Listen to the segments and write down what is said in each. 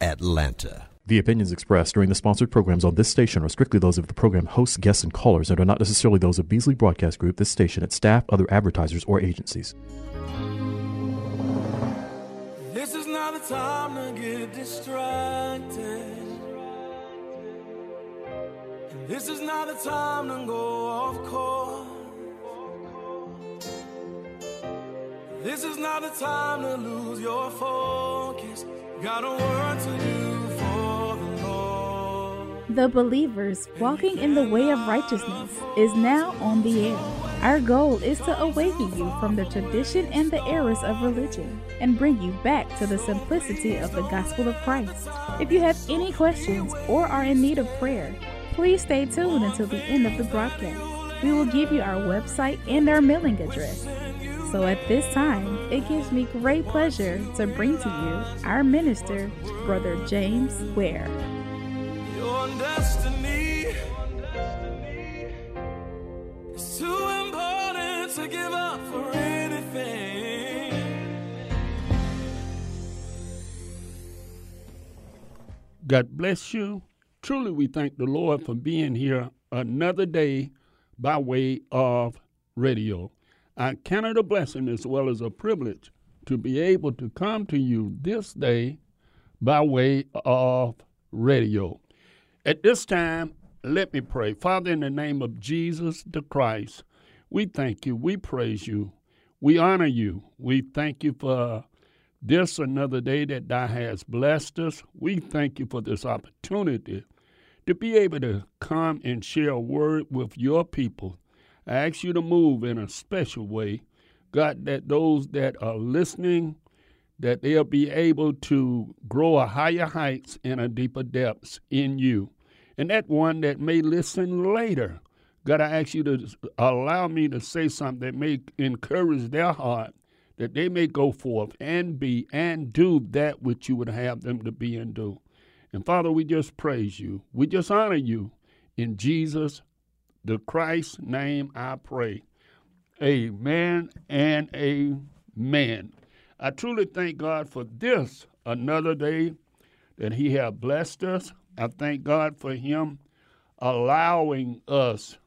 Atlanta. The opinions expressed during the sponsored programs on this station are strictly those of the program hosts, guests, and callers and are not necessarily those of Beasley Broadcast Group, this station, its staff, other advertisers, or agencies. This is not the time to get distracted. And this is not the time to go off course. This is not the time to lose your focus. The Believers Walking in the Way of Righteousness is now on the air. Our goal is to awaken you from the tradition and the errors of religion and bring you back to the simplicity of the gospel of Christ. If you have any questions or are in need of prayer, please stay tuned until the end of the broadcast. We will give you our website and our mailing address. So at this time, it gives me great pleasure to bring to you our minister, Brother James Ware. Your destiny is too important to give up for anything. God bless you. Truly, we thank the Lord for being here another day by way of radio. I count it a blessing as well as a privilege to be able to come to you this day by way of radio. At this time, let me pray. Father, in the name of Jesus the Christ, we thank you, we praise you, we honor you. We thank you for this another day that thou hast blessed us. We thank you for this opportunity to be able to come and share a word with your people. I ask you to move in a special way, God, that those that are listening, that they'll be able to grow a higher heights and a deeper depths in you. And that one that may listen later, God, I ask you to allow me to say something that may encourage their heart, that they may go forth and be and do that which you would have them to be and do. And Father, we just praise you. We just honor you. In Jesus, the Christ's name, I pray. Amen and amen. I truly thank God for this, another day that He has blessed us. I thank God for Him allowing us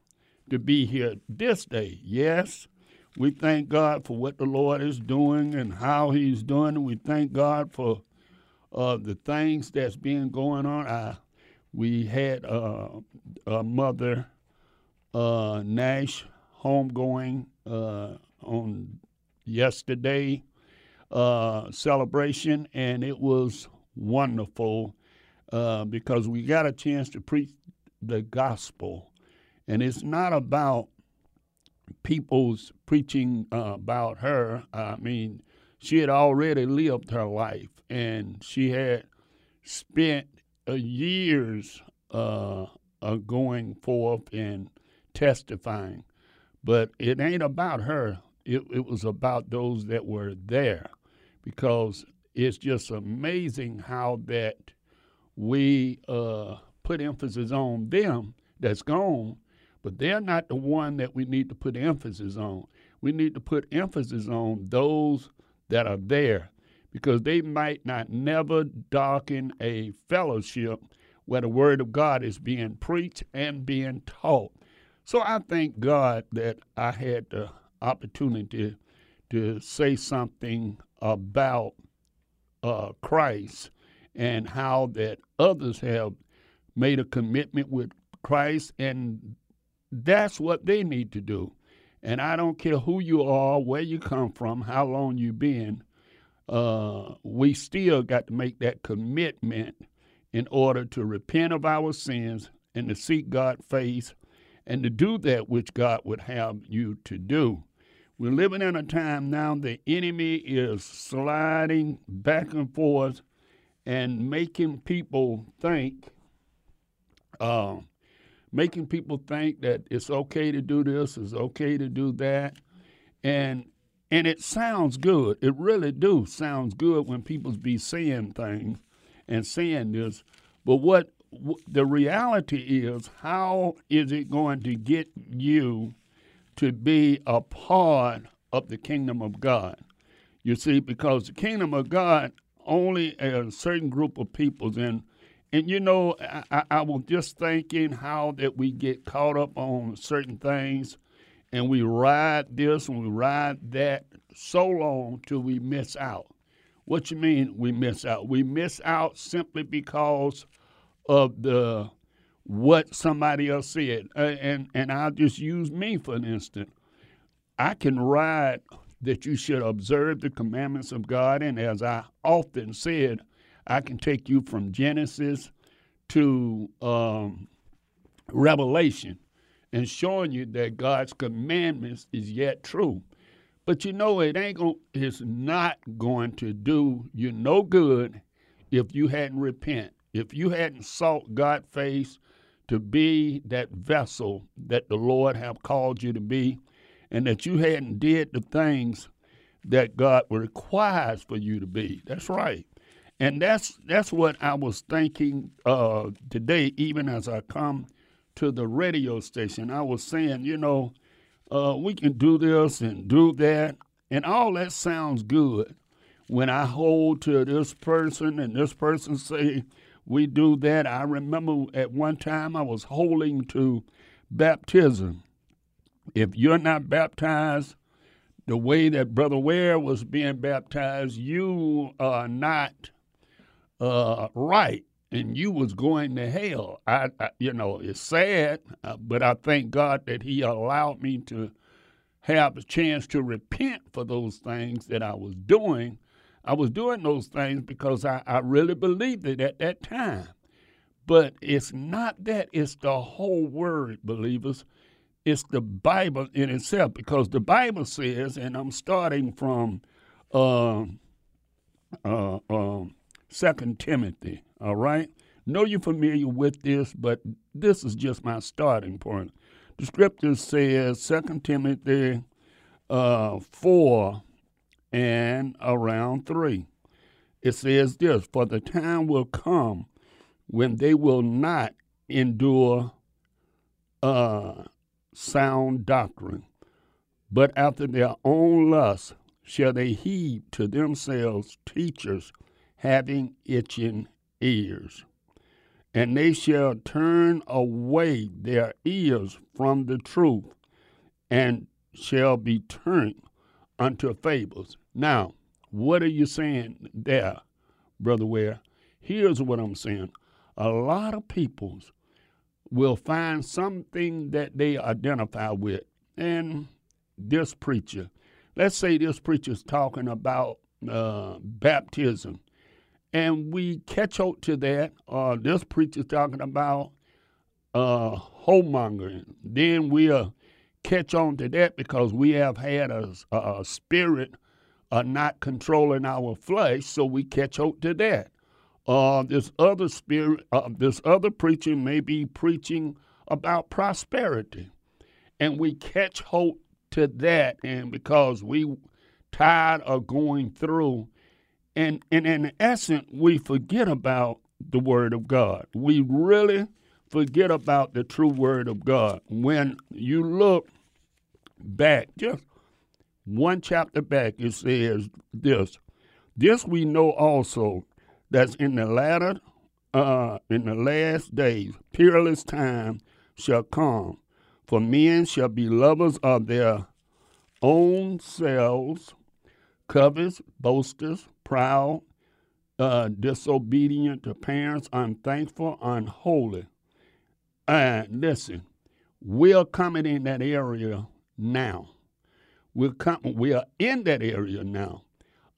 to be here this day. Yes, we thank God for what the Lord is doing and how He's doing. We thank God for uh, the things that's been going on. I, we had uh, a mother, uh, Nash, homegoing uh, on yesterday uh, celebration, and it was wonderful uh, because we got a chance to preach the gospel. And it's not about people's preaching uh, about her. I mean, she had already lived her life, and she had spent uh, years uh, going forth and testifying. But it ain't about her. It, it was about those that were there, because it's just amazing how that we uh, put emphasis on them that's gone, but they're not the one that we need to put emphasis on. We need to put emphasis on those that are there because they might not never darken a fellowship where the word of God is being preached and being taught. So I thank God that I had the opportunity to say something about uh, Christ and how that others have made a commitment with Christ, and that's what they need to do. And I don't care who you are, where you come from, how long you've been, uh, we still got to make that commitment in order to repent of our sins and to seek God's face and to do that which God would have you to do. We're living in a time now the enemy is sliding back and forth and making people think, uh, making people think that it's okay to do this, it's okay to do that, and and it sounds good. It really do sounds good when people be saying things and saying this. But what, what the reality is, how is it going to get you to be a part of the kingdom of God? You see, because the kingdom of God only a certain group of peoples and and you know I, I was just thinking how that we get caught up on certain things and we ride this and we ride that so long till we miss out. What you mean we miss out? We miss out simply because of the what somebody else said. Uh, and and I'll just use me for an instant. I can write that you should observe the commandments of God, and as I often said, I can take you from Genesis to um, Revelation and showing you that God's commandments is yet true. But you know it ain't going it's not going to do you no good if you hadn't repent. If you hadn't sought God's face to be that vessel that the Lord have called you to be, and that you hadn't did the things that God requires for you to be. That's right. And that's that's what I was thinking uh, today, even as I come to the radio station. I was saying, you know, uh, we can do this and do that, and all that sounds good. When I hold to this person and this person say we do that, I remember at one time I was holding to baptism. If you're not baptized the way that Brother Ware was being baptized, you are not uh, right and you was going to hell. I, I you know, it's sad, uh, but I thank God that He allowed me to have a chance to repent for those things that I was doing. I was doing those things because I, I really believed it at that time. But it's not that, it's the whole word, believers. It's the Bible in itself because the Bible says, and I'm starting from uh, uh, uh, 2 Timothy all right? Know you're familiar with this, but this is just my starting point. The scripture says 2 Timothy uh, 4 and around 3. It says this For the time will come when they will not endure uh, sound doctrine, but after their own lust shall they heed to themselves teachers having itching ears. And they shall turn away their ears from the truth and shall be turned unto fables. Now, what are you saying there, Brother Ware? Here's what I'm saying. A lot of peoples will find something that they identify with. And this preacher, let's say this preacher's talking about uh, baptism and we catch up to that. Uh, this preacher's talking about uh, whoremongering. Then we'll catch on to that because we have had a, a spirit uh, not controlling our flesh, so we catch up to that. Uh, this other spirit, uh, this other preacher may be preaching about prosperity, and we catch hope to that, and because we tired of going through and, and in essence, we forget about the Word of God. We really forget about the true Word of God. When you look back, just one chapter back, it says this. This we know also that in the latter, uh, in the last days, peerless time shall come, for men shall be lovers of their own selves, covetous, boasters, proud, uh, disobedient to parents, unthankful, unholy. And listen, we're coming in that area now. We're coming, we are in that area now.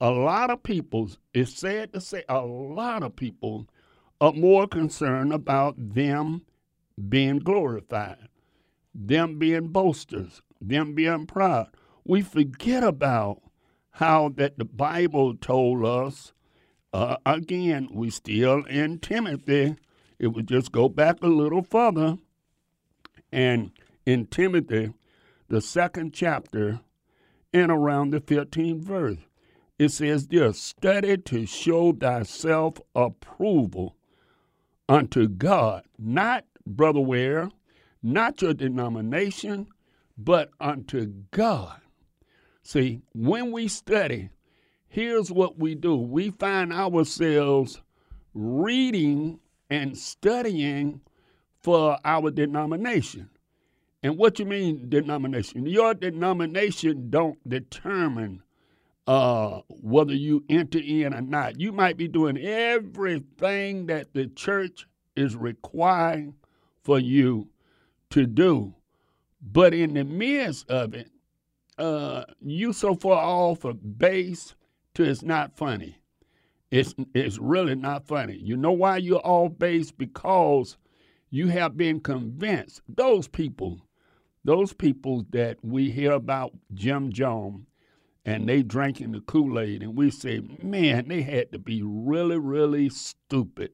A lot of people, it's sad to say, a lot of people are more concerned about them being glorified, them being boasters, them being proud. We forget about how that the Bible told us uh, again, we still in Timothy. It would just go back a little further. And in Timothy, the second chapter, and around the 15th verse, it says this study to show thyself approval unto God, not Brother Ware, not your denomination, but unto God. See, when we study, here's what we do we find ourselves reading and studying for our denomination. And what you mean denomination? Your denomination don't determine uh, whether you enter in or not. You might be doing everything that the church is requiring for you to do, but in the midst of it, uh, you so far off a base to it's not funny. It's it's really not funny. You know why you're off base? Because you have been convinced. Those people, those people that we hear about Jim Jones and they drinking the Kool-Aid and we say, man, they had to be really, really stupid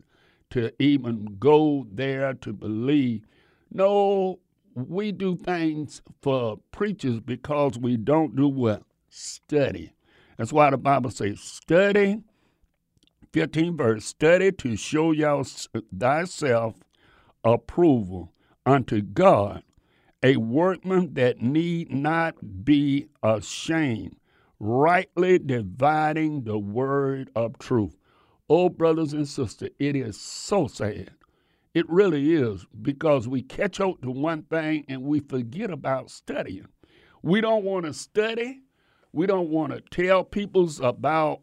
to even go there to believe. No, we do things for preachers because we don't do what? Study. That's why the Bible says, study, 15 verse, study to show thyself approval unto God, a workman that need not be ashamed, rightly dividing the word of truth. Oh, brothers and sisters, it is so sad it really is because we catch up to one thing and we forget about studying. We don't want to study. We don't want to tell people about,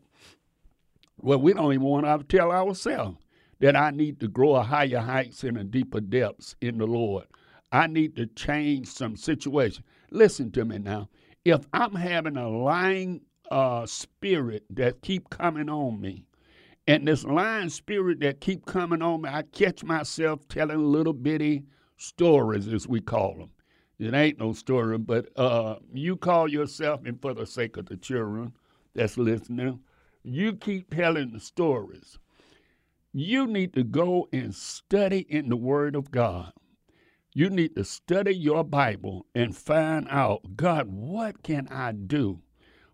well, we don't even want to tell ourselves that I need to grow a higher heights and a deeper depths in the Lord. I need to change some situation. Listen to me now. If I'm having a lying uh, spirit that keep coming on me, and this lying spirit that keep coming on me, I catch myself telling little bitty stories, as we call them. It ain't no story, but uh, you call yourself, and for the sake of the children that's listening, you keep telling the stories. You need to go and study in the Word of God. You need to study your Bible and find out, God, what can I do?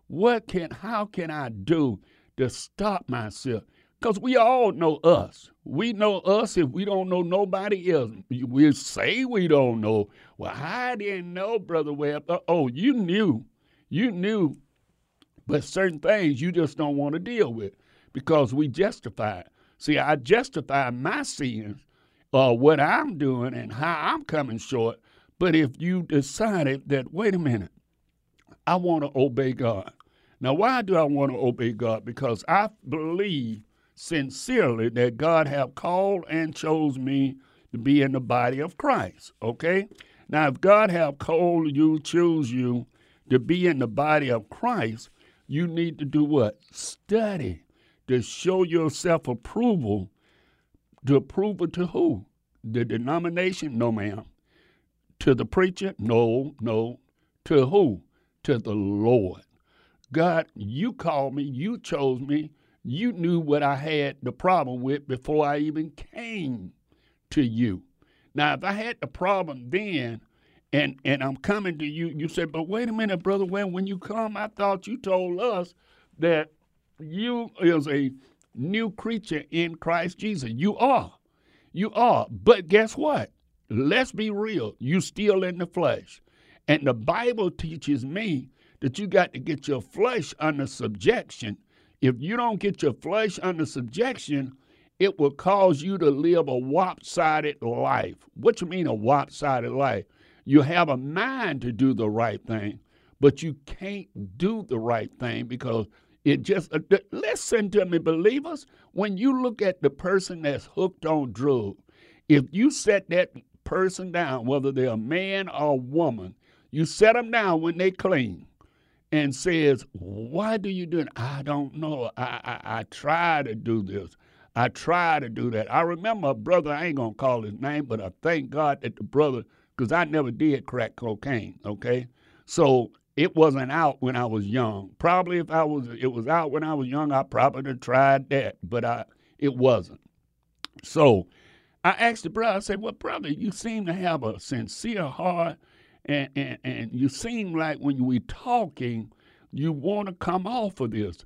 What can, how can I do to stop myself? Because we all know us. We know us if we don't know nobody else. We say we don't know. Well, I didn't know, Brother Webb. Oh, you knew. You knew. But certain things you just don't want to deal with because we justify it. See, I justify my sins, uh, what I'm doing, and how I'm coming short. But if you decided that, wait a minute, I want to obey God. Now, why do I want to obey God? Because I believe sincerely that God have called and chose me to be in the body of Christ. Okay? Now, if God have called you, choose you to be in the body of Christ, you need to do what? Study to show yourself approval. To approval to who? The denomination? No, ma'am. To the preacher? No, no. To who? To the Lord. God, you called me, you chose me, you knew what I had the problem with before I even came to you. Now, if I had the problem then, and and I'm coming to you, you said, but wait a minute, brother. When when you come, I thought you told us that you is a new creature in Christ Jesus. You are, you are. But guess what? Let's be real. You still in the flesh, and the Bible teaches me that you got to get your flesh under subjection if you don't get your flesh under subjection, it will cause you to live a lopsided life. What you mean a lopsided life? You have a mind to do the right thing, but you can't do the right thing because it just uh, listen to me, believers. When you look at the person that's hooked on drugs, if you set that person down, whether they're a man or a woman, you set them down when they clean and says, Why do you do it? I don't know. I, I, I try to do this. I try to do that. I remember a brother, I ain't to call his name, but I thank God that the brother, because I never did crack cocaine, okay? So it wasn't out when I was young. Probably if I was, it was out when I was young, I probably tried that, but I, it wasn't. So I asked the brother, I said, Well, brother, you seem to have a sincere heart, and, and, and you seem like when we're talking, you want to come off of this.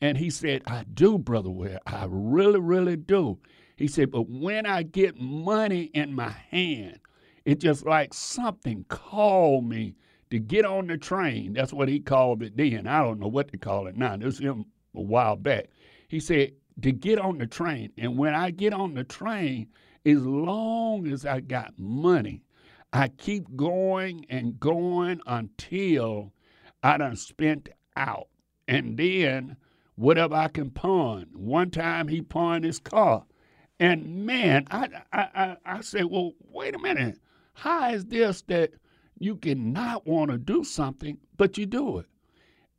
And he said, I do, Brother Ware. I really, really do. He said, But when I get money in my hand, it's just like something called me to get on the train. That's what he called it then. I don't know what to call it now. This was him a while back. He said, to get on the train. And when I get on the train, as long as I got money, I keep going and going until I done spent out. And then whatever I can pawn. One time he pawned his car. And man, I, I, I, I said, well, wait a minute. How is this that you can not want to do something, but you do it?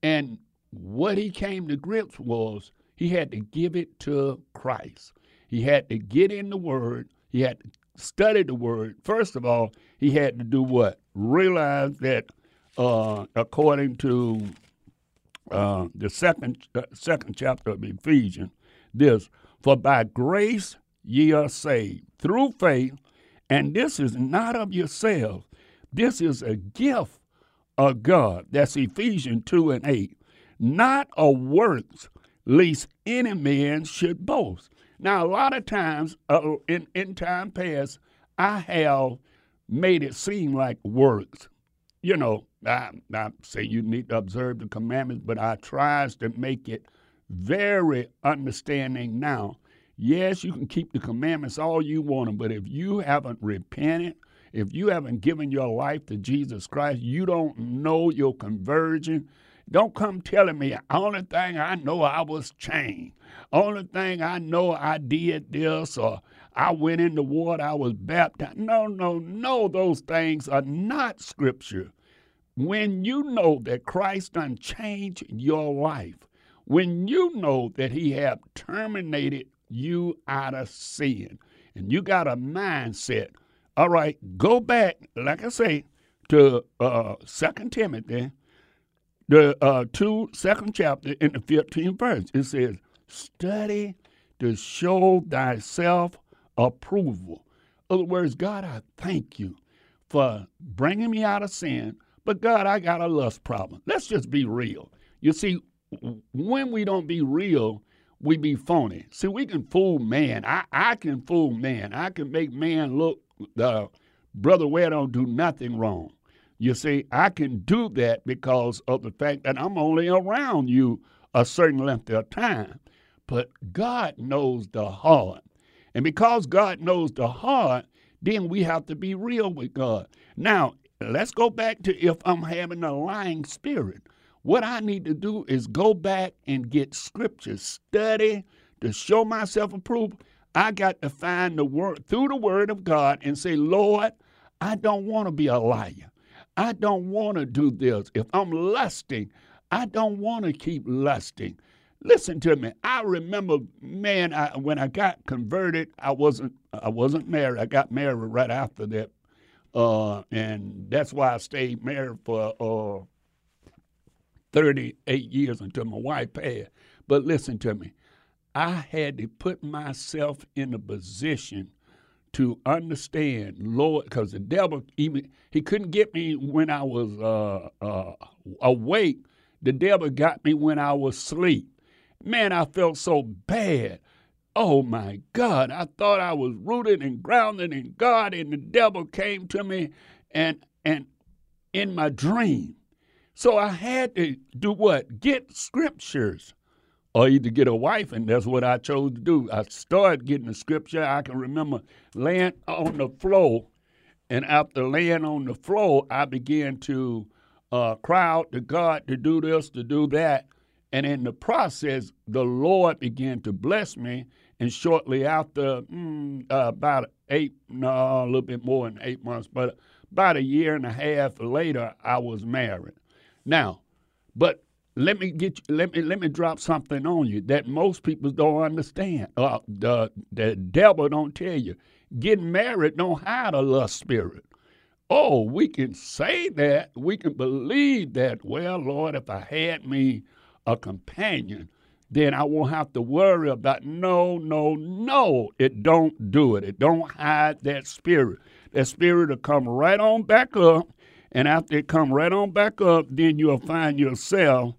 And what he came to grips was he had to give it to Christ. He had to get in the Word. He had to study the Word. First of all, he had to do what? Realize that uh, according to uh, the second uh, second chapter of Ephesians, this for by grace ye are saved through faith, and this is not of yourselves. This is a gift of God. That's Ephesians 2 and 8. Not of works, lest any man should boast. Now, a lot of times uh, in, in time past, I have made it seem like works. You know, I, I say you need to observe the commandments, but I tries to make it very understanding now. Yes, you can keep the commandments all you want them, but if you haven't repented, if you haven't given your life to Jesus Christ, you don't know your conversion. Don't come telling me only thing I know I was changed. Only thing I know I did this or I went in the water, I was baptized. No, no, no, those things are not scripture. When you know that Christ done changed your life, when you know that he have terminated you out of sin, and you got a mindset, all right, go back, like I say, to uh, 2 Timothy the uh, two second chapter in the 15th verse. It says, "Study to show thyself approval." In other words, God, I thank you for bringing me out of sin. But God, I got a lust problem. Let's just be real. You see, when we don't be real, we be phony. See, we can fool man. I, I can fool man. I can make man look, uh, brother, Ware don't do nothing wrong. You see, I can do that because of the fact that I'm only around you a certain length of time. But God knows the heart. And because God knows the heart, then we have to be real with God. Now, let's go back to if I'm having a lying spirit. What I need to do is go back and get scripture, study to show myself approved. I got to find the word through the word of God and say, Lord, I don't want to be a liar. I don't want to do this. If I'm lusting, I don't want to keep lusting. Listen to me. I remember, man, I, when I got converted, I wasn't I wasn't married. I got married right after that, uh, and that's why I stayed married for uh, 38 years until my wife passed. But listen to me. I had to put myself in a position to understand, Lord, because the devil even he couldn't get me when I was uh, uh, awake. The devil got me when I was asleep. Man, I felt so bad. Oh my God! I thought I was rooted and grounded in God, and the devil came to me, and and in my dream. So I had to do what? Get scriptures or either get a wife, and that's what I chose to do. I started getting the scripture. I can remember laying on the floor, and after laying on the floor, I began to uh, cry out to God to do this, to do that. And in the process, the Lord began to bless me. And shortly after, mm, uh, about eight, no, a little bit more than eight months, but about a year and a half later, I was married. Now, but let me get you, let me let me drop something on you that most people don't understand. Uh, the the devil don't tell you. Getting married don't hide a lust spirit. oh, we can say that, we can believe that, well, Lord, if I had me a companion, then I won't have to worry about no, no, no. It don't do it. It don't hide that spirit. That spirit will come right on back up, and after it come right on back up, then you'll find yourself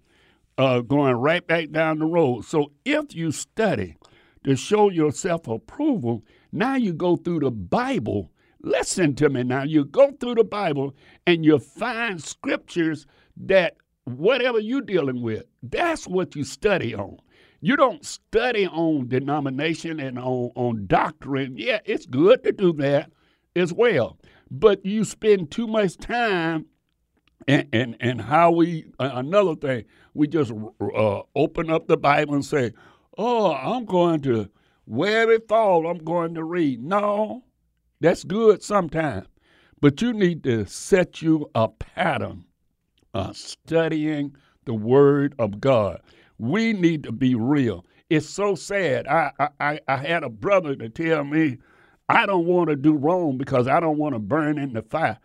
uh, going right back down the road. So if you study to show yourself approval, now you go through the Bible. Listen to me now. You go through the Bible and you find scriptures that whatever you're dealing with, that's what you study on. You don't study on denomination and on, on doctrine. Yeah, it's good to do that as well. But you spend too much time and and, and how we another thing we just uh, open up the Bible and say, "Oh, I'm going to where it fall. I'm going to read." No, that's good sometimes, but you need to set you a pattern of studying the Word of God. We need to be real. It's so sad. I I, I had a brother to tell me, "I don't want to do wrong because I don't want to burn in the fire."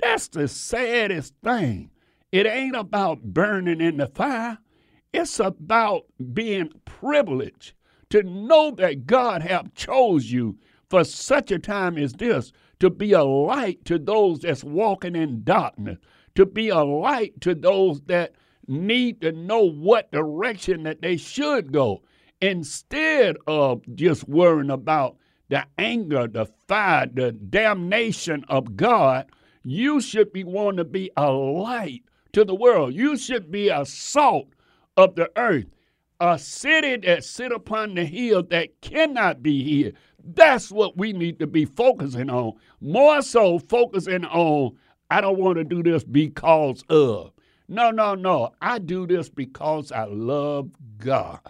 That's the saddest thing. It ain't about burning in the fire. It's about being privileged to know that God have chose you for such a time as this to be a light to those that's walking in darkness, to be a light to those that need to know what direction that they should go instead of just worrying about the anger, the fire, the damnation of God you should be wanting to be a light to the world. You should be a salt of the earth, a city that sit upon the hill that cannot be hid. That's what we need to be focusing on. More so focusing on, I don't want to do this because of. No, no, no. I do this because I love God.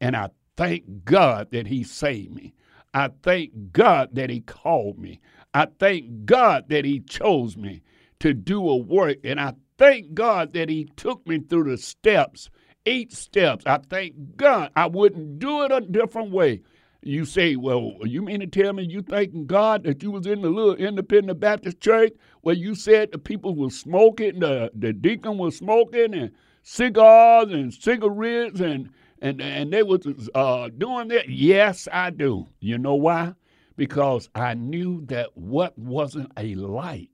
And I thank God that He saved me. I thank God that He called me. I thank God that He chose me to do a work, and I thank God that He took me through the steps, eight steps. I thank God I wouldn't do it a different way. You say, well, you mean to tell me you thanking God that you was in the little independent Baptist church where you said the people were smoking, the, the deacon was smoking, and cigars and cigarettes, and and and they was uh, doing that? Yes, I do. You know why? because I knew that what wasn't a light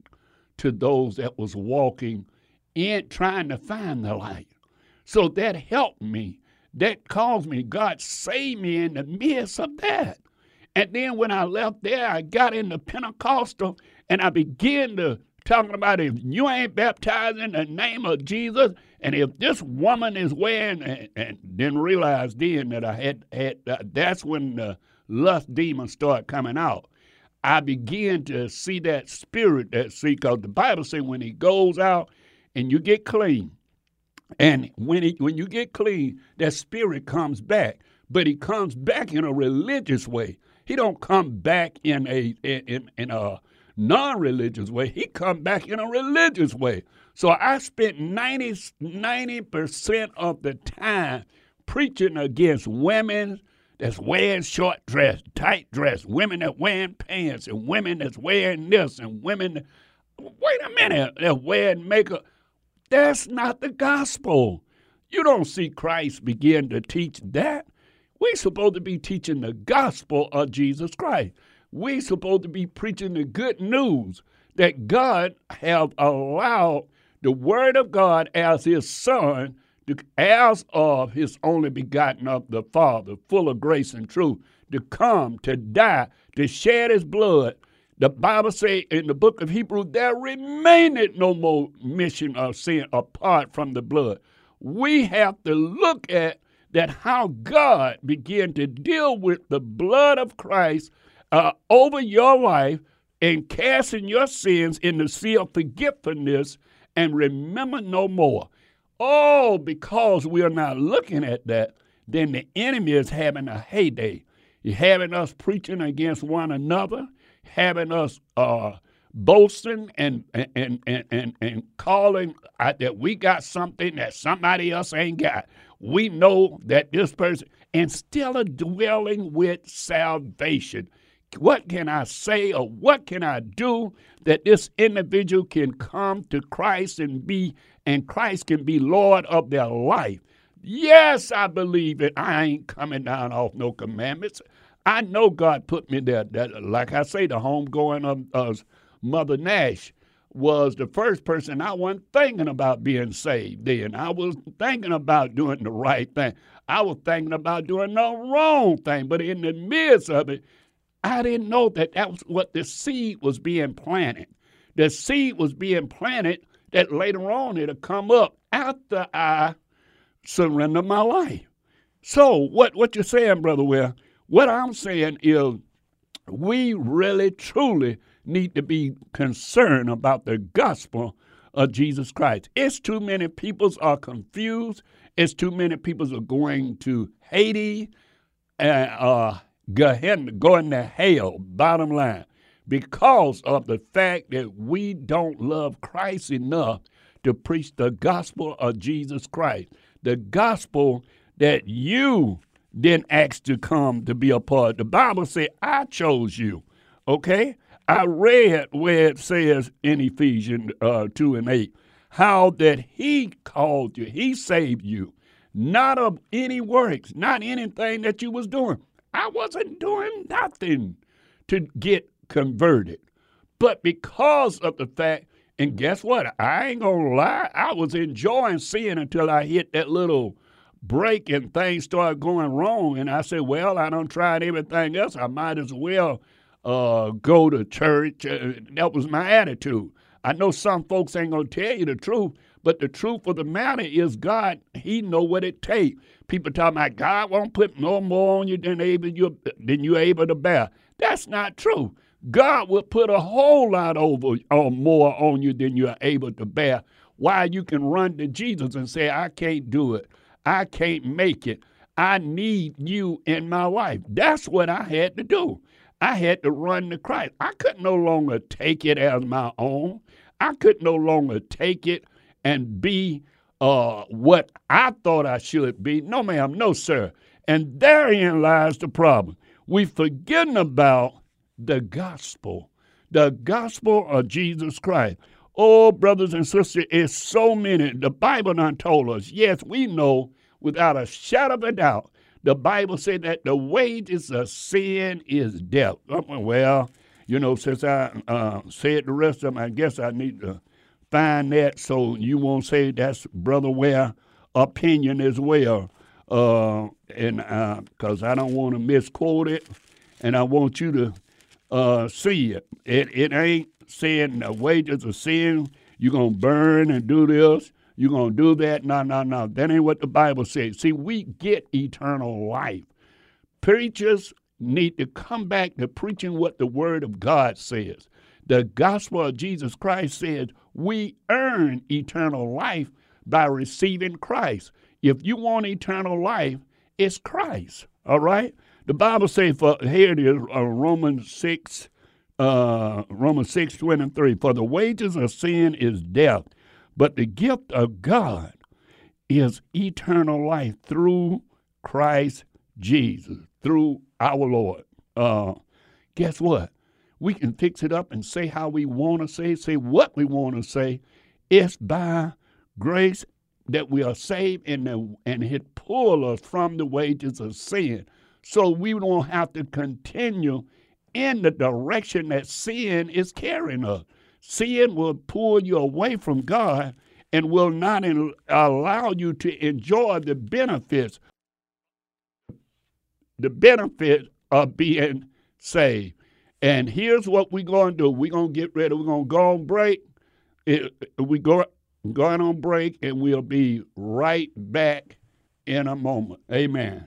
to those that was walking in trying to find the light. So that helped me. That caused me. God saved me in the midst of that. And then when I left there, I got into Pentecostal and I began to talking about if you ain't baptized in the name of Jesus, and if this woman is wearing, and, and didn't realize then that I had had uh, that's when the lust demons start coming out. I begin to see that spirit that see, because the Bible says when he goes out and you get clean, and when he, when you get clean, that spirit comes back, but he comes back in a religious way. He don't come back in a in, in a non-religious way. He come back in a religious way. So I spent 90 percent of the time preaching against women that's wearing short dress, tight dress, women that wearing pants, and women that's wearing this, and women. Wait a minute, they're wearing makeup. That's not the gospel. You don't see Christ begin to teach that. We're supposed to be teaching the gospel of Jesus Christ. We're supposed to be preaching the good news that God have allowed the Word of God as His Son the heirs of his only begotten of the Father, full of grace and truth, to come, to die, to shed his blood. The Bible says in the book of Hebrew, there remaineth no more mission of sin apart from the blood. We have to look at that how God began to deal with the blood of Christ uh, over your life and casting your sins in the sea of forgetfulness and remember no more. Oh, because we are not looking at that, then the enemy is having a heyday. He's having us preaching against one another, having us uh, boasting and and, and, and, and calling that we got something that somebody else ain't got. We know that this person, and still a dwelling with salvation. what can I say or what can I do that this individual can come to Christ and be and Christ can be Lord of their life. Yes, I believe it. I ain't coming down off no commandments. I know God put me there. That, like I say, the homegoing of Mother Nash was the first person I wasn't thinking about being saved then. I was thinking about doing the right thing. I was thinking about doing the wrong thing. But in the midst of it, I didn't know that that was what the seed was being planted. The seed was being planted that later on it'll come up after I surrender my life. So what what you're saying, brother Will? What I'm saying is we really truly need to be concerned about the gospel of Jesus Christ. It's too many people are confused. It's too many people are going to Hades and uh, Gehenna, going to hell, bottom line, because of the fact that we don't love Christ enough to preach the gospel of Jesus Christ. The gospel that you didn't ask to come to be a part. The Bible said, I chose you. Okay? I read where it says in Ephesians uh, 2 and 8, how that he called you, he saved you, not of any works, not anything that you was doing. I wasn't doing nothing to get converted. But because of the fact, and guess what? I ain't gonna lie, I was enjoying sin until I hit that little break and things start going wrong. And I said, Well, I don't tried everything else. I might as well uh, go to church. Uh, that was my attitude. I know some folks ain't gonna tell you the truth, but the truth of the matter is God, He know what it takes. People talking about God won't put no more on you than able you than you able to bear. That's not true. God will put a whole lot over or more on you than you're able to bear. Why you can run to Jesus and say, I can't do it. I can't make it. I need you in my life. That's what I had to do. I had to run to Christ. I could no longer take it as my own. I could no longer take it and be uh, what I thought I should be. No, ma'am, no, sir. And therein lies the problem. We've forgotten about the gospel, the gospel of Jesus Christ. Oh, brothers and sisters, it's so many. The Bible not told us. Yes, we know without a shadow of a doubt the Bible said that the wages of sin is death. Well, you know, since I uh, said the rest of them, I guess I need to find that so you won't say that's Brother Ware opinion as well. Uh, and because uh, I don't want to misquote it, and I want you to uh, see it. It it ain't saying the wages of sin. You're gonna burn and do this. You're going to do that? No, no, no. That ain't what the Bible says. See, we get eternal life. Preachers need to come back to preaching what the Word of God says. The gospel of Jesus Christ says we earn eternal life by receiving Christ. If you want eternal life, it's Christ. All right? The Bible says, for here it is, uh, Romans 6, uh, Romans 6, 23, for the wages of sin is death but the gift of God is eternal life through Christ Jesus, through our Lord. Uh, guess what? We can fix it up and say how we want to say, say what we want to say. It's by grace that we are saved and, the, and it pull us from the wages of sin. So we don't have to continue in the direction that sin is carrying us. Sin will pull you away from God and will not in, allow you to enjoy the benefits the benefit of being saved. And here's what we're going to do. We're going to get ready. We're going to go on break. We go going on break, and we'll be right back in a moment. Amen.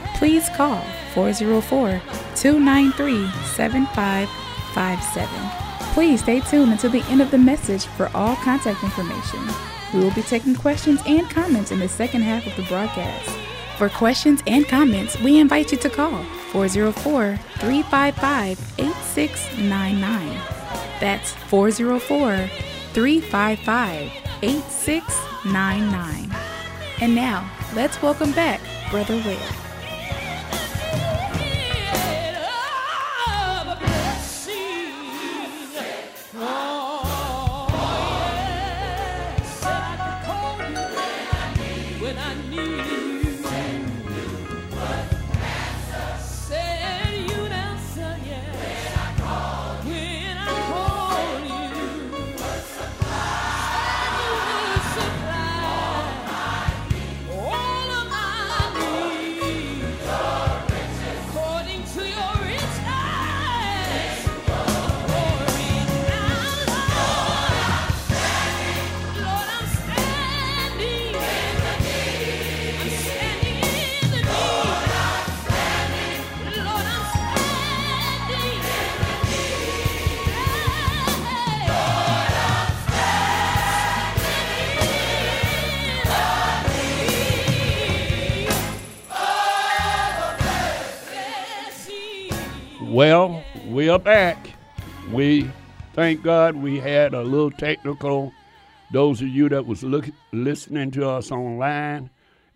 please call 404 293 7557. Please stay tuned until the end of the message for all contact information. We will be taking questions and comments in the second half of the broadcast. For questions and comments, we invite you to call 404 355 8699. That's 404 355 8699. And now, let's welcome back Brother Ware. Well, we are back. We thank God we had a little technical. Those of you that was look, listening to us online,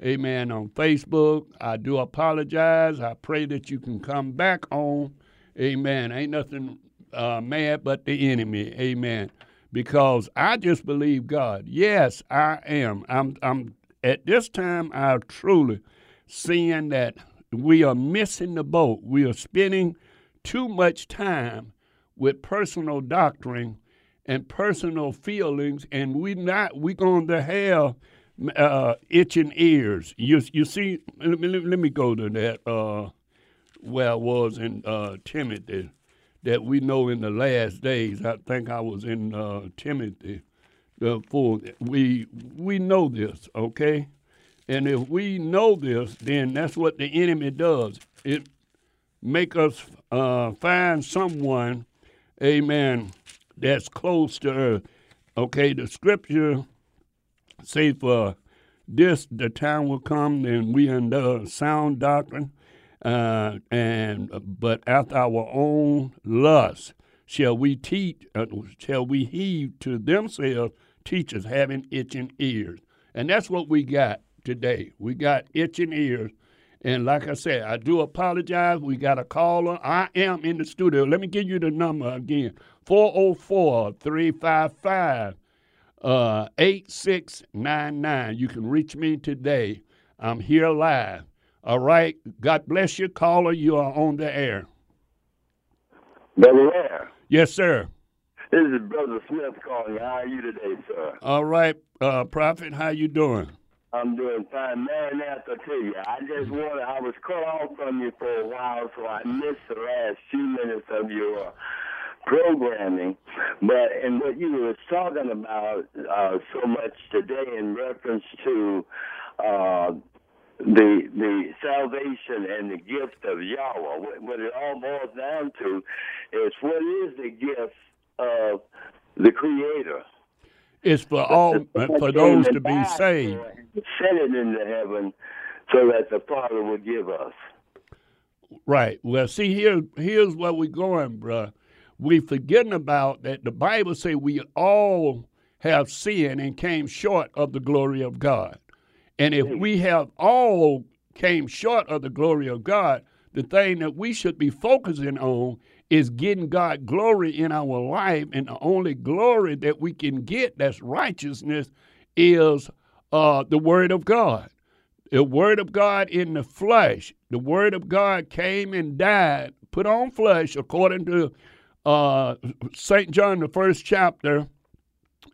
amen, on Facebook, I do apologize. I pray that you can come back on. Amen. Ain't nothing uh, mad but the enemy. Amen. Because I just believe God. Yes, I am. I'm. I'm. At this time, I truly seeing that we are missing the boat. We are spending too much time with personal doctrine and personal feelings, and we not we going to have uh, itching ears. You you see, let me, let me go to that uh, where I was in uh, Timothy, that we know in the last days. I think I was in uh, Timothy. For we we know this, okay, and if we know this, then that's what the enemy does. It make us uh, find someone, amen, that's close to earth. Okay, the scripture say for this the time will come and we under sound doctrine, uh, and but after our own lust shall we teach, uh, shall we heave to themselves teachers having itching ears, and that's what we got today. We got itching ears and like I said, I do apologize. We got a caller. I am in the studio. Let me give you the number again 404 355 uh, 8699. You can reach me today. I'm here live. All right. God bless you, caller. You are on the air. Brother Ware. Yes, sir. This is Brother Smith calling. How are you today, sir? All right, uh, Prophet. How you doing? I'm doing fine. Maranatha to you. I just wanted, I was cut off from you for a while, so I missed the last few minutes of your programming. But and what you were talking about uh, so much today in reference to uh, the the salvation and the gift of Yahweh, what, what it all boils down to is what is the gift of the Creator. It's for all for those to be saved. Send it into heaven so that the Father will give us. Right. Well, see here here's where we're going, bruh. We forgetting about that the Bible say we all have sinned and came short of the glory of God. And if we have all came short of the glory of God, the thing that we should be focusing on is getting God glory in our life. And the only glory that we can get that's righteousness is uh, the Word of God. The Word of God in the flesh. The Word of God came and died, put on flesh, according to uh, St. John, the first chapter,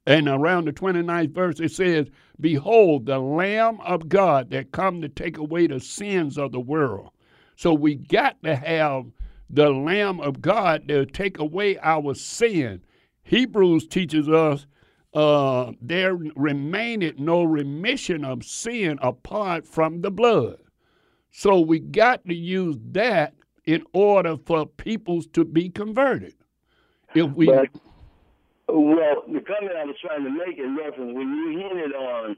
and around the 29th verse, it says, Behold, the Lamb of God that come to take away the sins of the world. So we got to have the Lamb of God to take away our sin. Hebrews teaches us uh, there remaineth no remission of sin apart from the blood. So we got to use that in order for peoples to be converted. If we But- Well, the comment I was trying to make in reference when you hinted on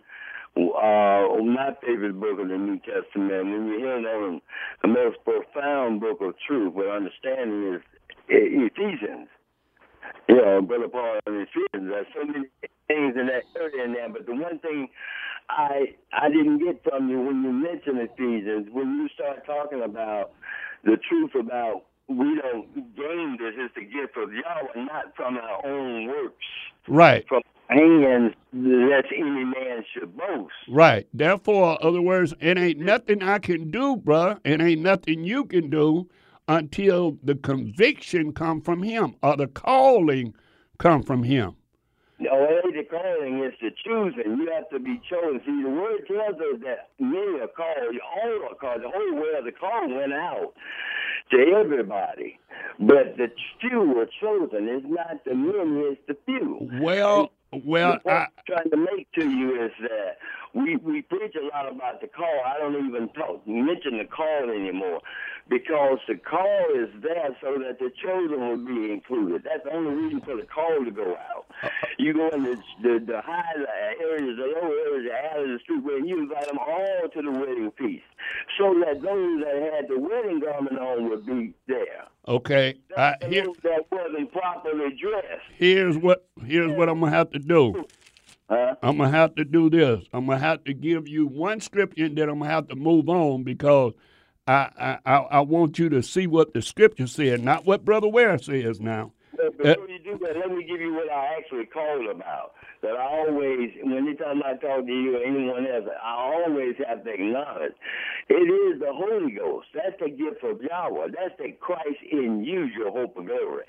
uh, my favorite book of the New Testament, when you hinted on the most profound book of truth, with understanding is Ephesians. You know, Brother Paul and Ephesians. There's so many things in that area in there, but the one thing I I didn't get from you when you mentioned Ephesians, when you start talking about the truth about we don't gain this is the gift of Yahweh, not from our own works, right, from hands lest any man should boast. right. Therefore, other words, it ain't nothing I can do, bruh. It ain't nothing you can do until the conviction come from Him or the calling come from Him. No, it ain't the calling, it's the choosing. You have to be chosen. See, the word tells us that many are called, all are called. The whole world, the call went out to everybody. But the few were chosen. It's not the many, it's the few. Well, well, I, I'm trying to make to you is that we we preach a lot about the call. I don't even talk mention the call anymore because the call is there so that the chosen will be included. That's the only reason for the call to go out. You go in the the, the high areas, the low areas, the alleys, the street, where you invite them all to the wedding feast, so that those that had the wedding garment on would be there. okay. I, here, that wasn't properly dressed. here's what here's what I'm gonna have to do. Huh? I'm gonna have to do this. I'm gonna have to give you one scripture, and then I'm gonna have to move on because I I, I, I want you to see what the scripture said, not what Brother Ware says now. But uh, before you do that, let me give you what I actually called about. That I always, anytime I talk to you or anyone else, I always have to acknowledge it is the Holy Ghost. That's the gift of Yahweh. That's the Christ in you, your hope of glory.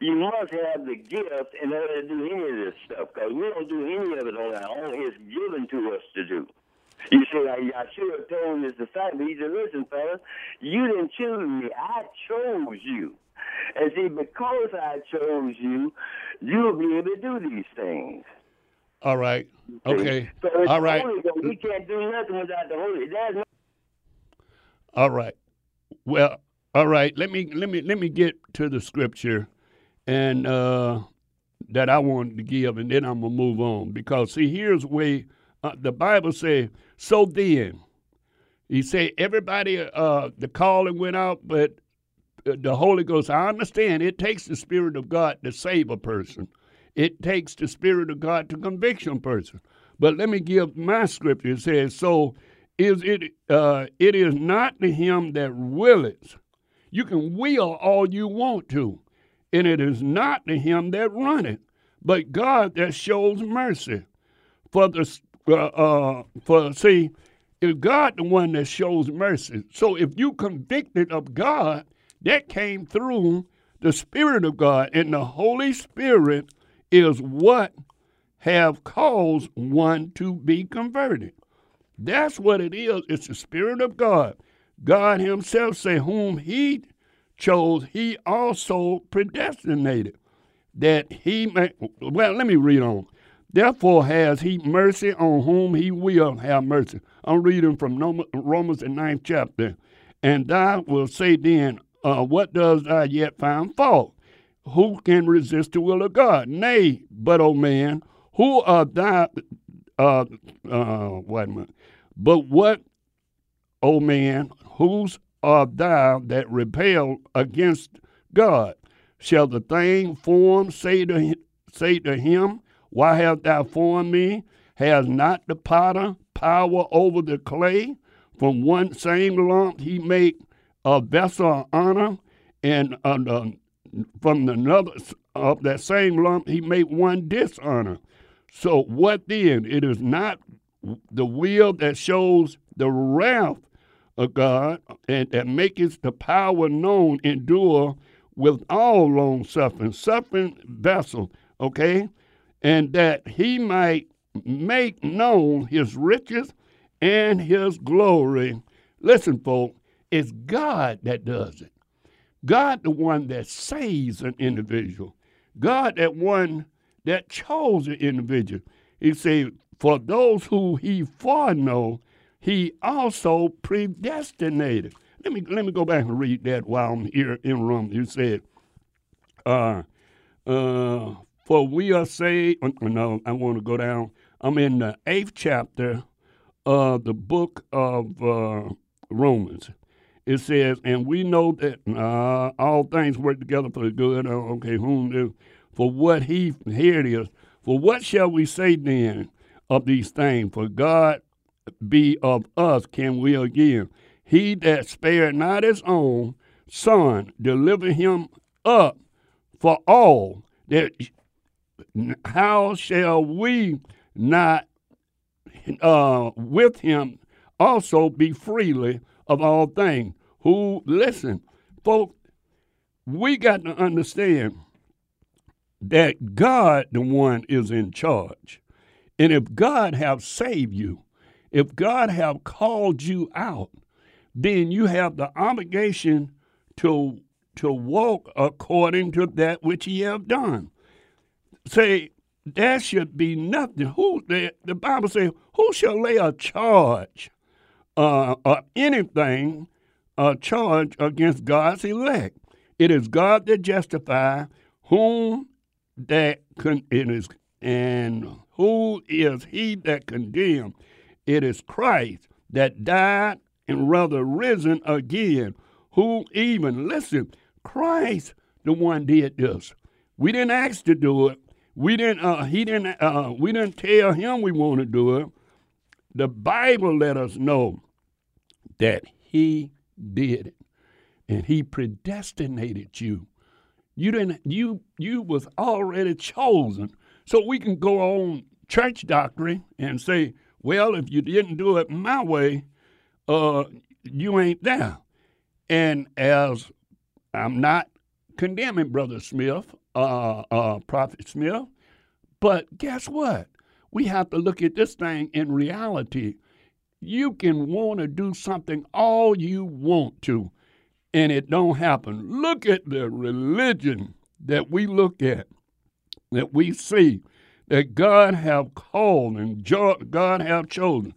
You must have the gift in order to do any of this stuff because we don't do any of it on our own. It's given to us to do. You see, I, I should have told his disciples, he said, listen, fellas, you didn't choose me. I chose you. And see, because I chose you, you'll be able to do these things. All right. Okay. So All right. Holy. We can't do nothing without the Holy. There's no All right. Well, all right. Let me let me let me get to the scripture, and uh, that I wanted to give, and then I'm gonna move on because see, here's where uh, the Bible says. So then, he said everybody uh, the calling went out, but uh, the Holy Ghost. I understand it takes the Spirit of God to save a person. It takes the Spirit of God to conviction person. But let me give my scripture. It says, "So is it? Uh, it is not to him that willeth. You can will all you want to, and it is not to him that runneth, but God that shows mercy. For the uh, uh, for see, is God the one that shows mercy? So if you convicted of God, that came through the Spirit of God, and the Holy Spirit is what have caused one to be converted. That's what it is. It's the Spirit of God. God Himself say, whom He chose, He also predestinated that He may. Well, let me read on. Therefore has He mercy on whom He will have mercy. I'm reading from Romans the ninth chapter, and thou will say then, uh, what does thou yet find fault? Who can resist the will of God? Nay, but O man, who art thou? Uh, uh, wait a minute. But what, O man, whose art thou that rebel against God? Shall the thing formed say to hi- say to him, Why hast thou formed me? Has not the potter power over the clay? From one same lump he make a vessel of honor, and uh, uh, from another of that same lump he made one dishonor. So what then? It is not the will that shows the wrath of God and that maketh the power known endure with all long suffering, suffering vessel, okay? And that he might make known his riches and his glory. Listen, folks, it's God that does it. God, the one that saves an individual. God, that one that chose an individual. He said, For those who he foreknow, he also predestinated. Let me let me go back and read that while I'm here in Rome. You said, uh, uh, for we are saved. uh, No, I want to go down. I'm in the eighth chapter of the book of uh, Romans. It says, and we know that uh, all things work together for the good. Oh, okay, whom do? For what he, here it is. For what shall we say then of these things? For God be of us, can we again? He that spared not his own son, deliver him up for all, that how shall we not uh, with him also be freely of all things? Who, listen, folks, we got to understand that God, the one, is in charge. And if God have saved you, if God have called you out, then you have the obligation to to walk according to that which ye have done. Say there should be nothing. Who the, the Bible says, who shall lay a charge uh, or anything a charge against God's elect? It is God that justifies whom that con- it is, and who is he that condemned? It is Christ that died and rather risen again. Who even listen? Christ, the one did this. We didn't ask to do it. We didn't. Uh, he didn't. Uh, we didn't tell him we want to do it. The Bible let us know that he did it, and he predestinated you. You didn't. You you was already chosen. So we can go on church doctrine and say, well, if you didn't do it my way, uh, you ain't there. And as I'm not condemning Brother Smith, uh, uh, Prophet Smith, but guess what? We have to look at this thing in reality. You can want to do something all you want to, and it don't happen. Look at the religion that we look at, that we see, that God have called and God have chosen.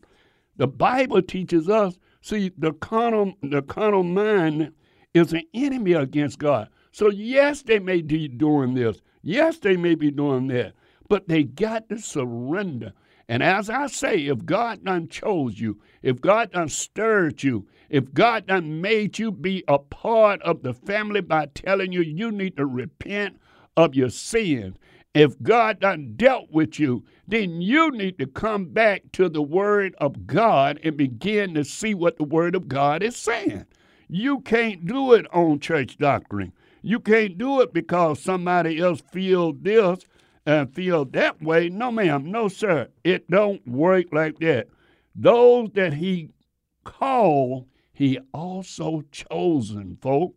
The Bible teaches us. See, the carnal, the carnal mind is an enemy against God. So yes, they may be doing this. Yes, they may be doing that. But they got to surrender. And as I say, if God done chose you, if God done stirred you, if God done made you be a part of the family by telling you you need to repent of your sin, if God done dealt with you, then you need to come back to the Word of God and begin to see what the Word of God is saying. You can't do it on church doctrine. You can't do it because somebody else feel this and feel that way. No, ma'am. No, sir. It don't work like that. Those that he called, he also chosen, folk.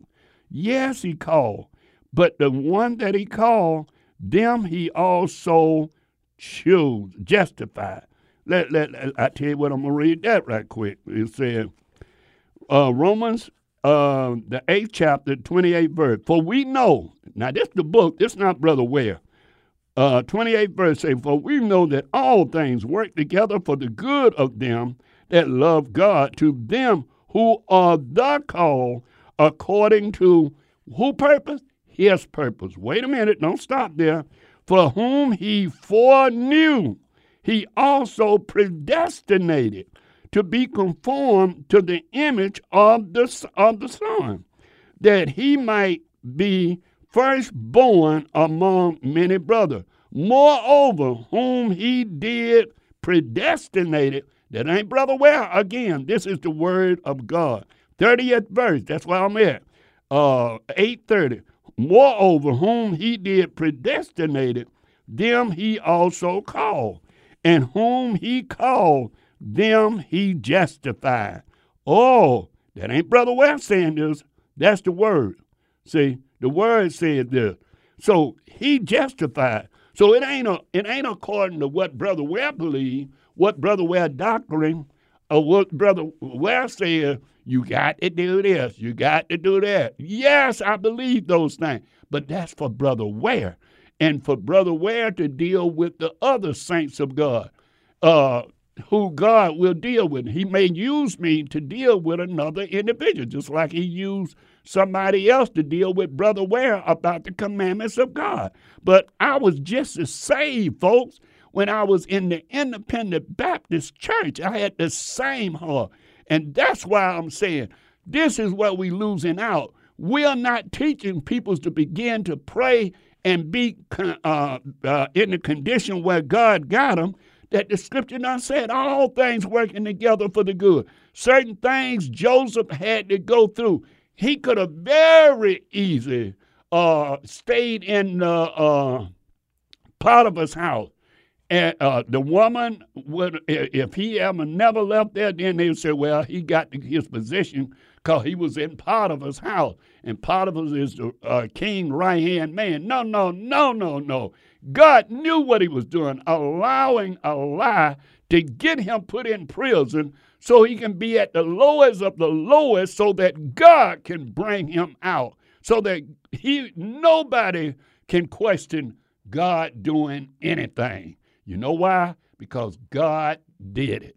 Yes, he called. But the one that he called, them he also chose, justified. Let, let, I tell you what, I'm going to read that right quick. It said, uh, Romans uh, the eighth chapter, 28th verse. For we know, now this is the book, this not Brother Ware. Uh, 28th verse say, For we know that all things work together for the good of them that love God, to them who are the called according to who purpose? His purpose. Wait a minute, don't stop there. For whom he foreknew, he also predestinated to be conformed to the image of the, of the Son, that he might be firstborn among many brothers. Moreover, whom he did predestinated, that ain't Brother Ware. Again, this is the word of God. 30th verse, that's where I'm at. Uh, 830. Moreover, whom he did predestinated, them he also called. And whom he called, them he justified. Oh, that ain't Brother West saying this. That's the word. See, the word said this. So he justified. So it ain't a, it ain't according to what Brother Ware believed, what Brother Ware doctrine, or what Brother Ware said, you got to do this, you got to do that. Yes, I believe those things. But that's for Brother Ware. and for Brother Ware to deal with the other saints of God, uh, who God will deal with. He may use me to deal with another individual, just like He used somebody else to deal with Brother Ware about the commandments of God. But I was just as saved, folks, when I was in the Independent Baptist Church. I had the same heart. And that's why I'm saying this is what we're losing out. We are not teaching people to begin to pray and be uh, uh, in the condition where God got them. That the scripture done said all things working together for the good. Certain things Joseph had to go through. He could have very easily uh, stayed in uh, Potiphar's house and uh, the woman would, if he ever never left there, then they would say, well, he got his position because he was in Potiphar's house. And Potiphar is the uh, king right hand man. No, no, no, no, no. God knew what he was doing, allowing a lie to get him put in prison so he can be at the lowest of the lowest so that God can bring him out. So that he nobody can question God doing anything. You know why? Because God did it.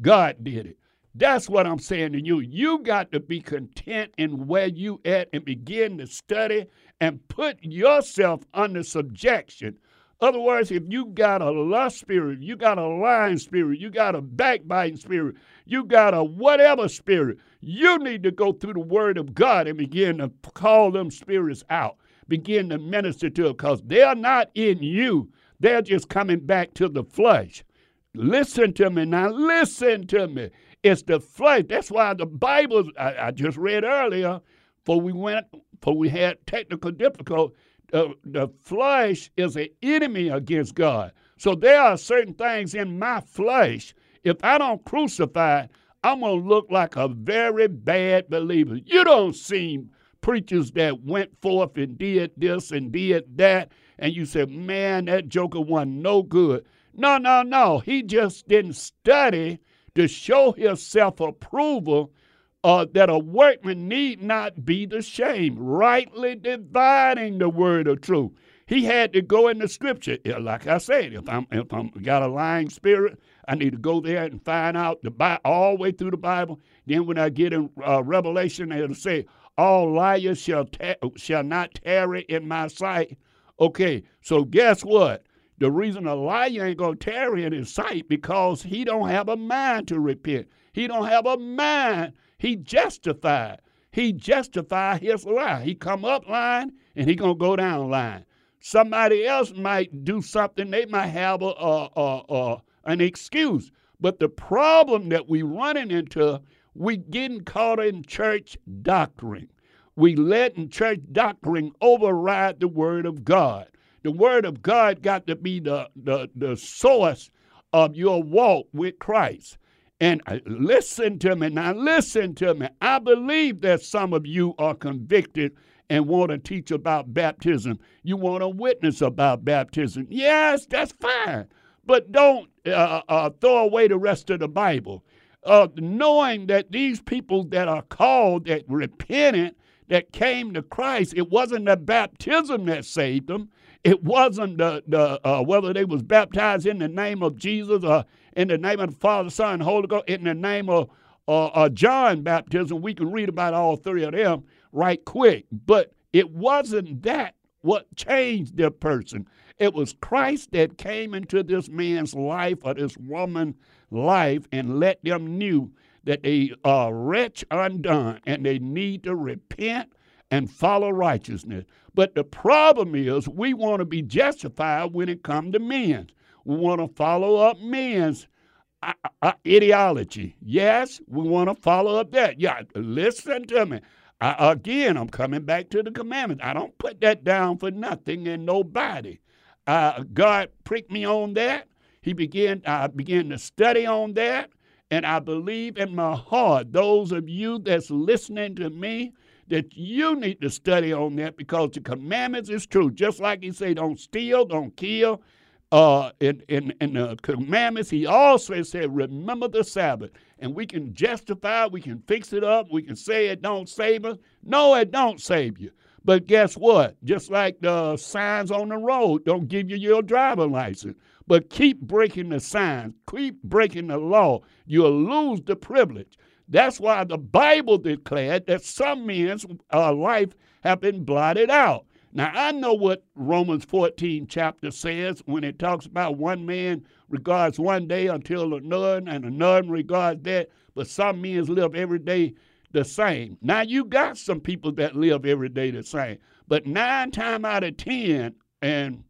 God did it. That's what I'm saying to you. You got to be content in where you at and begin to study and put yourself under subjection. Other words, if you got a lust spirit, you got a lying spirit, you got a backbiting spirit, you got a whatever spirit, you need to go through the word of God and begin to call them spirits out. Begin to minister to them because they're not in you. They're just coming back to the flesh. Listen to me now. Listen to me. It's the flesh. That's why the Bible, I, I just read earlier, for we went, for we had technical difficulty. Uh, the flesh is an enemy against God. So there are certain things in my flesh. If I don't crucify I'm going to look like a very bad believer. You don't see preachers that went forth and did this and did that and you said, man, that joker wasn't no good. No, no, no. He just didn't study to show himself approval uh, that a workman need not be the ashamed, rightly dividing the word of truth. He had to go in the scripture. Like I said, if I'm if I'm got a lying spirit, I need to go there and find out the Bible all the way through the Bible. Then when I get in uh, Revelation, it'll say, "All liars shall ta- shall not tarry in my sight." Okay, so guess what? The reason a liar ain't gonna tarry in his sight because he don't have a mind to repent. He don't have a mind. He justified. He justify his lie. He come up line and he gonna go down line. Somebody else might do something. They might have a, a, a, a an excuse. But the problem that we running into, we getting caught in church doctrine we letting church doctrine override the word of God. The word of God got to be the, the, the source of your walk with Christ. And uh, listen to me now, listen to me. I believe that some of you are convicted and want to teach about baptism. You want to witness about baptism. Yes, that's fine. But don't uh, uh, throw away the rest of the Bible. Uh, knowing that these people that are called, that repentant, that came to Christ, it wasn't the baptism that saved them. It wasn't the, the uh, whether they was baptized in the name of Jesus or in the name of the Father, Son, Holy Ghost, in the name of uh, uh, John baptism. We can read about all three of them right quick. But it wasn't that what changed their person. It was Christ that came into this man's life or this woman's life and let them knew that they are wretch undone and they need to repent and follow righteousness. But the problem is we want to be justified when it comes to men. We want to follow up men's uh, uh, ideology. Yes, we want to follow up that. Yeah, listen to me. I, again, I'm coming back to the commandments. I don't put that down for nothing and nobody. Uh, God pricked me on that. He began. I began to study on that. And I believe in my heart, those of you that's listening to me, that you need to study on that because the commandments is true. Just like he said, don't steal, don't kill. Uh, in, in, in the commandments, he also said, remember the Sabbath. And we can justify, we can fix it up, we can say it don't save us. No, it don't save you. But guess what? Just like the signs on the road don't give you your driver license, but keep breaking the signs, keep breaking the law, you'll lose the privilege. That's why the Bible declared that some men's uh, life have been blotted out. Now, I know what Romans 14 chapter says when it talks about one man regards one day until another, and another regards that, but some men live every day the same. Now, you got some people that live every day the same, but nine times out of 10, and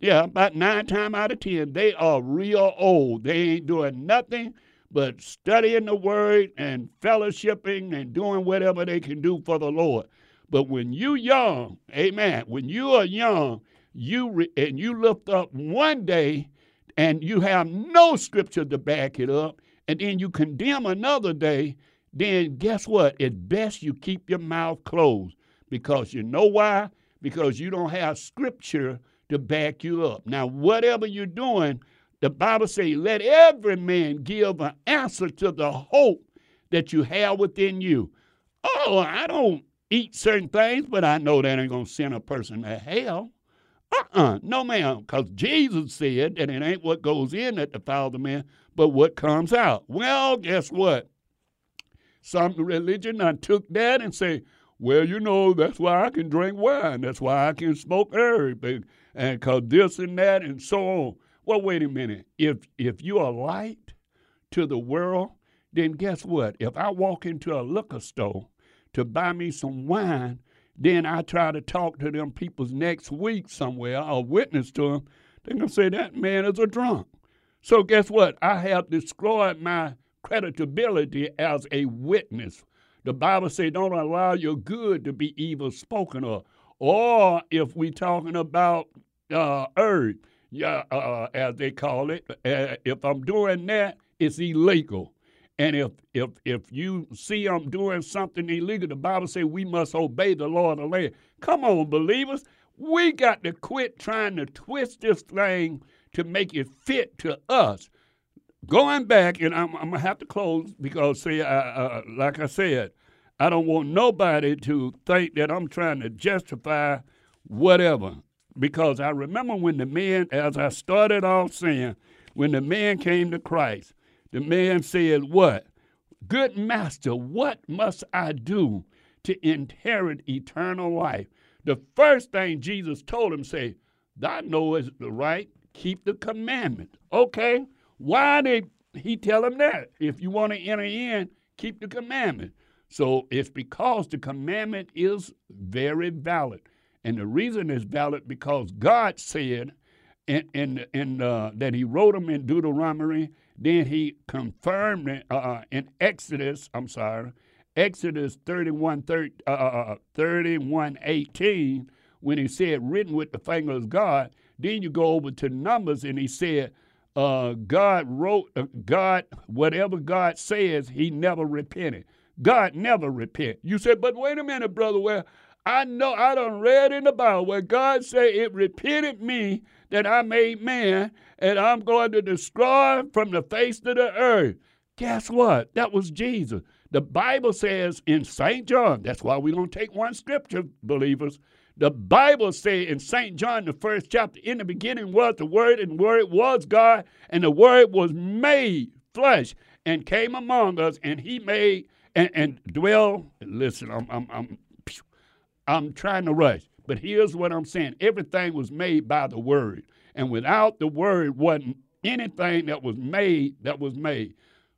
yeah, about nine times out of 10, they are real old. They ain't doing nothing but studying the word and fellowshipping and doing whatever they can do for the Lord. But when you young, amen, when you are young, you re- and you lift up one day and you have no scripture to back it up, and then you condemn another day, then guess what? It's best you keep your mouth closed. Because you know why? Because you don't have scripture to back you up. Now, whatever you're doing, the Bible says, let every man give an answer to the hope that you have within you. Oh, I don't eat certain things, but I know that ain't going to send a person to hell. Uh-uh, no ma'am, because Jesus said that it ain't what goes in that defiles the man, but what comes out. Well, guess what? Some religion I took that and say, well, you know, that's why I can drink wine. That's why I can smoke herb, and because this and that and so on. Well, wait a minute. If if you are light to the world, then guess what? If I walk into a liquor store to buy me some wine, then I try to talk to them peoples next week somewhere or witness to them, they're going to say that man is a drunk. So guess what? I have destroyed my credibility as a witness. The Bible says don't allow your good to be evil spoken of. Or if we're talking about uh, herb, yeah, uh, as they call it, uh, if I'm doing that, it's illegal. And if if if you see I'm doing something illegal, the Bible says we must obey the law of the land. Come on, believers. We got to quit trying to twist this thing to make it fit to us. Going back, and I'm, I'm gonna have to close because, see, I, like I said, I don't want nobody to think that I'm trying to justify whatever. Because I remember when the men, as I started off saying, when the man came to Christ, the man said, What? Good master, what must I do to inherit eternal life? The first thing Jesus told him, say, Thou knowest the right, keep the commandment. Okay, why did he tell him that? If you want to enter in, keep the commandment. So it's because the commandment is very valid. And the reason it's valid because God said in, in, in uh, that he wrote them in Deuteronomy then he confirmed it uh, in Exodus, I'm sorry, Exodus 31, 30, uh, uh, uh 31 18, when he said, written with the finger of God. Then you go over to Numbers and he said, uh, God wrote, uh, God, whatever God says, he never repented. God never repent. You said, but wait a minute, brother. Well, I know I done read in the Bible where God said it repented me that I made man and I'm going to destroy from the face of the earth. Guess what? That was Jesus. The Bible says in St. John, that's why we don't take one scripture, believers. The Bible says in St. John, the first chapter, in the beginning was the Word, and the Word was God, and the Word was made flesh and came among us, and He made and, and dwell. Listen, I'm, I'm, I'm, I'm trying to rush, but here's what I'm saying everything was made by the Word. And without the word, wasn't anything that was made that was made.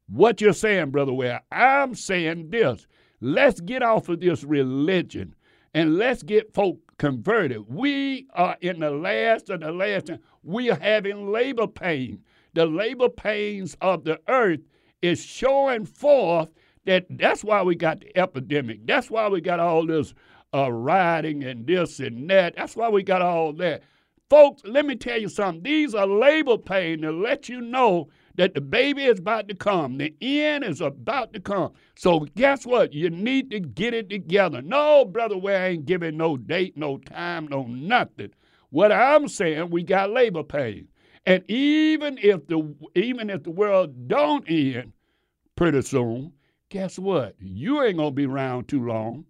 What you're saying, Brother Ware, I'm saying this. Let's get off of this religion and let's get folk converted. We are in the last of the last. Time. We are having labor pain. The labor pains of the earth is showing forth that that's why we got the epidemic. That's why we got all this uh, rioting and this and that. That's why we got all that. Folks, let me tell you something. These are labor pain to let you know that the baby is about to come. The end is about to come. So guess what? You need to get it together. No, brother, we ain't giving no date, no time, no nothing. What I'm saying, we got labor pain. And even if the even if the world don't end pretty soon, guess what? You ain't gonna be around too long.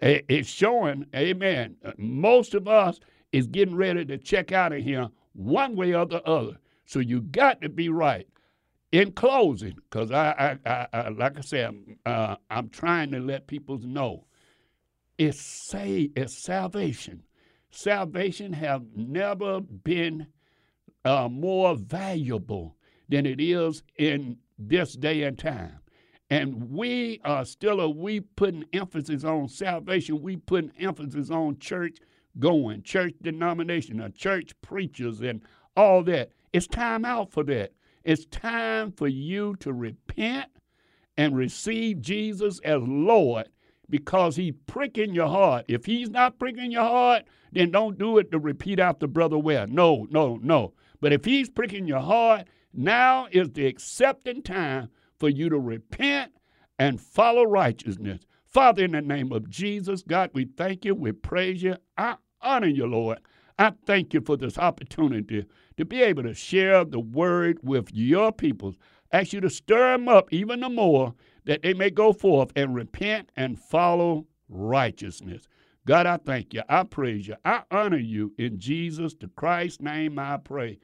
It's showing, amen. Most of us is getting ready to check out of here one way or the other. So you got to be right. In closing, because I, I, I, I, like I said, uh, I'm trying to let people know, it's say it's salvation. Salvation have never been uh, more valuable than it is in this day and time. And we are still, a, we putting emphasis on salvation. We putting emphasis on church going, church denomination, uh, church preachers, and all that. It's time out for that. It's time for you to repent and receive Jesus as Lord because he's pricking your heart. If he's not pricking your heart, then don't do it to repeat after Brother Ware. No, no, no. But if he's pricking your heart, now is the accepting time for you to repent and follow righteousness. Father, in the name of Jesus, God, we thank you, we praise you. I honor you, Lord. I thank you for this opportunity to be able to share the word with your people. Ask you to stir them up even the more that they may go forth and repent and follow righteousness. God, I thank you. I praise you. I honor you in Jesus the Christ's name. I pray.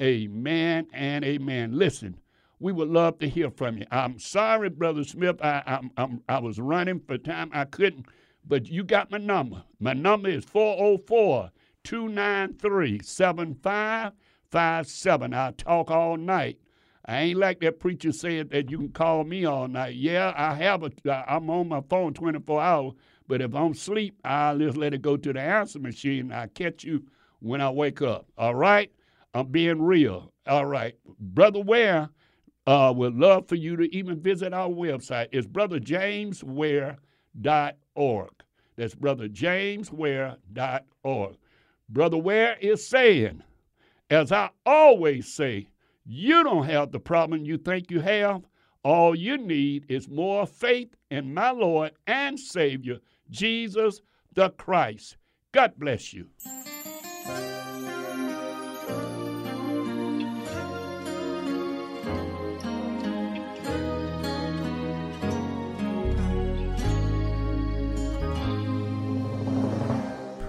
Amen and amen. Listen, we would love to hear from you. I'm sorry, Brother Smith. I, I, I, I was running for time. I couldn't, but you got my number. My number is 404 293 7557. I'll talk all night. I ain't like that preacher said that you can call me all night. Yeah, I have a. Uh, I'm on my phone 24 hours, but if I'm asleep, I'll just let it go to the answer machine. I catch you when I wake up. All right, I'm being real. All right, brother Ware uh, would love for you to even visit our website. It's brotherjamesware.org. That's brotherjamesware.org. Brother Ware is saying, as I always say, you don't have the problem you think you have. All you need is more faith in my Lord and Savior, Jesus the Christ. God bless you.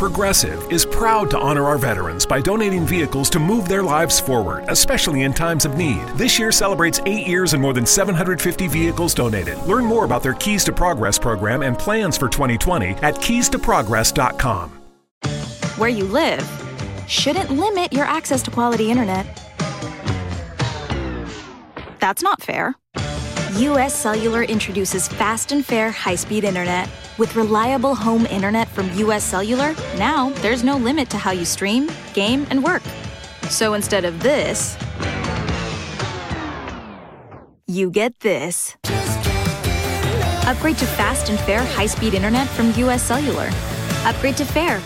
Progressive is proud to honor our veterans by donating vehicles to move their lives forward, especially in times of need. This year celebrates eight years and more than 750 vehicles donated. Learn more about their Keys to Progress program and plans for 2020 at keystoprogress.com. Where you live shouldn't limit your access to quality internet. That's not fair. US Cellular introduces fast and fair high speed internet. With reliable home internet from US Cellular, now there's no limit to how you stream, game, and work. So instead of this, you get this. Upgrade to fast and fair high speed internet from US Cellular. Upgrade to fair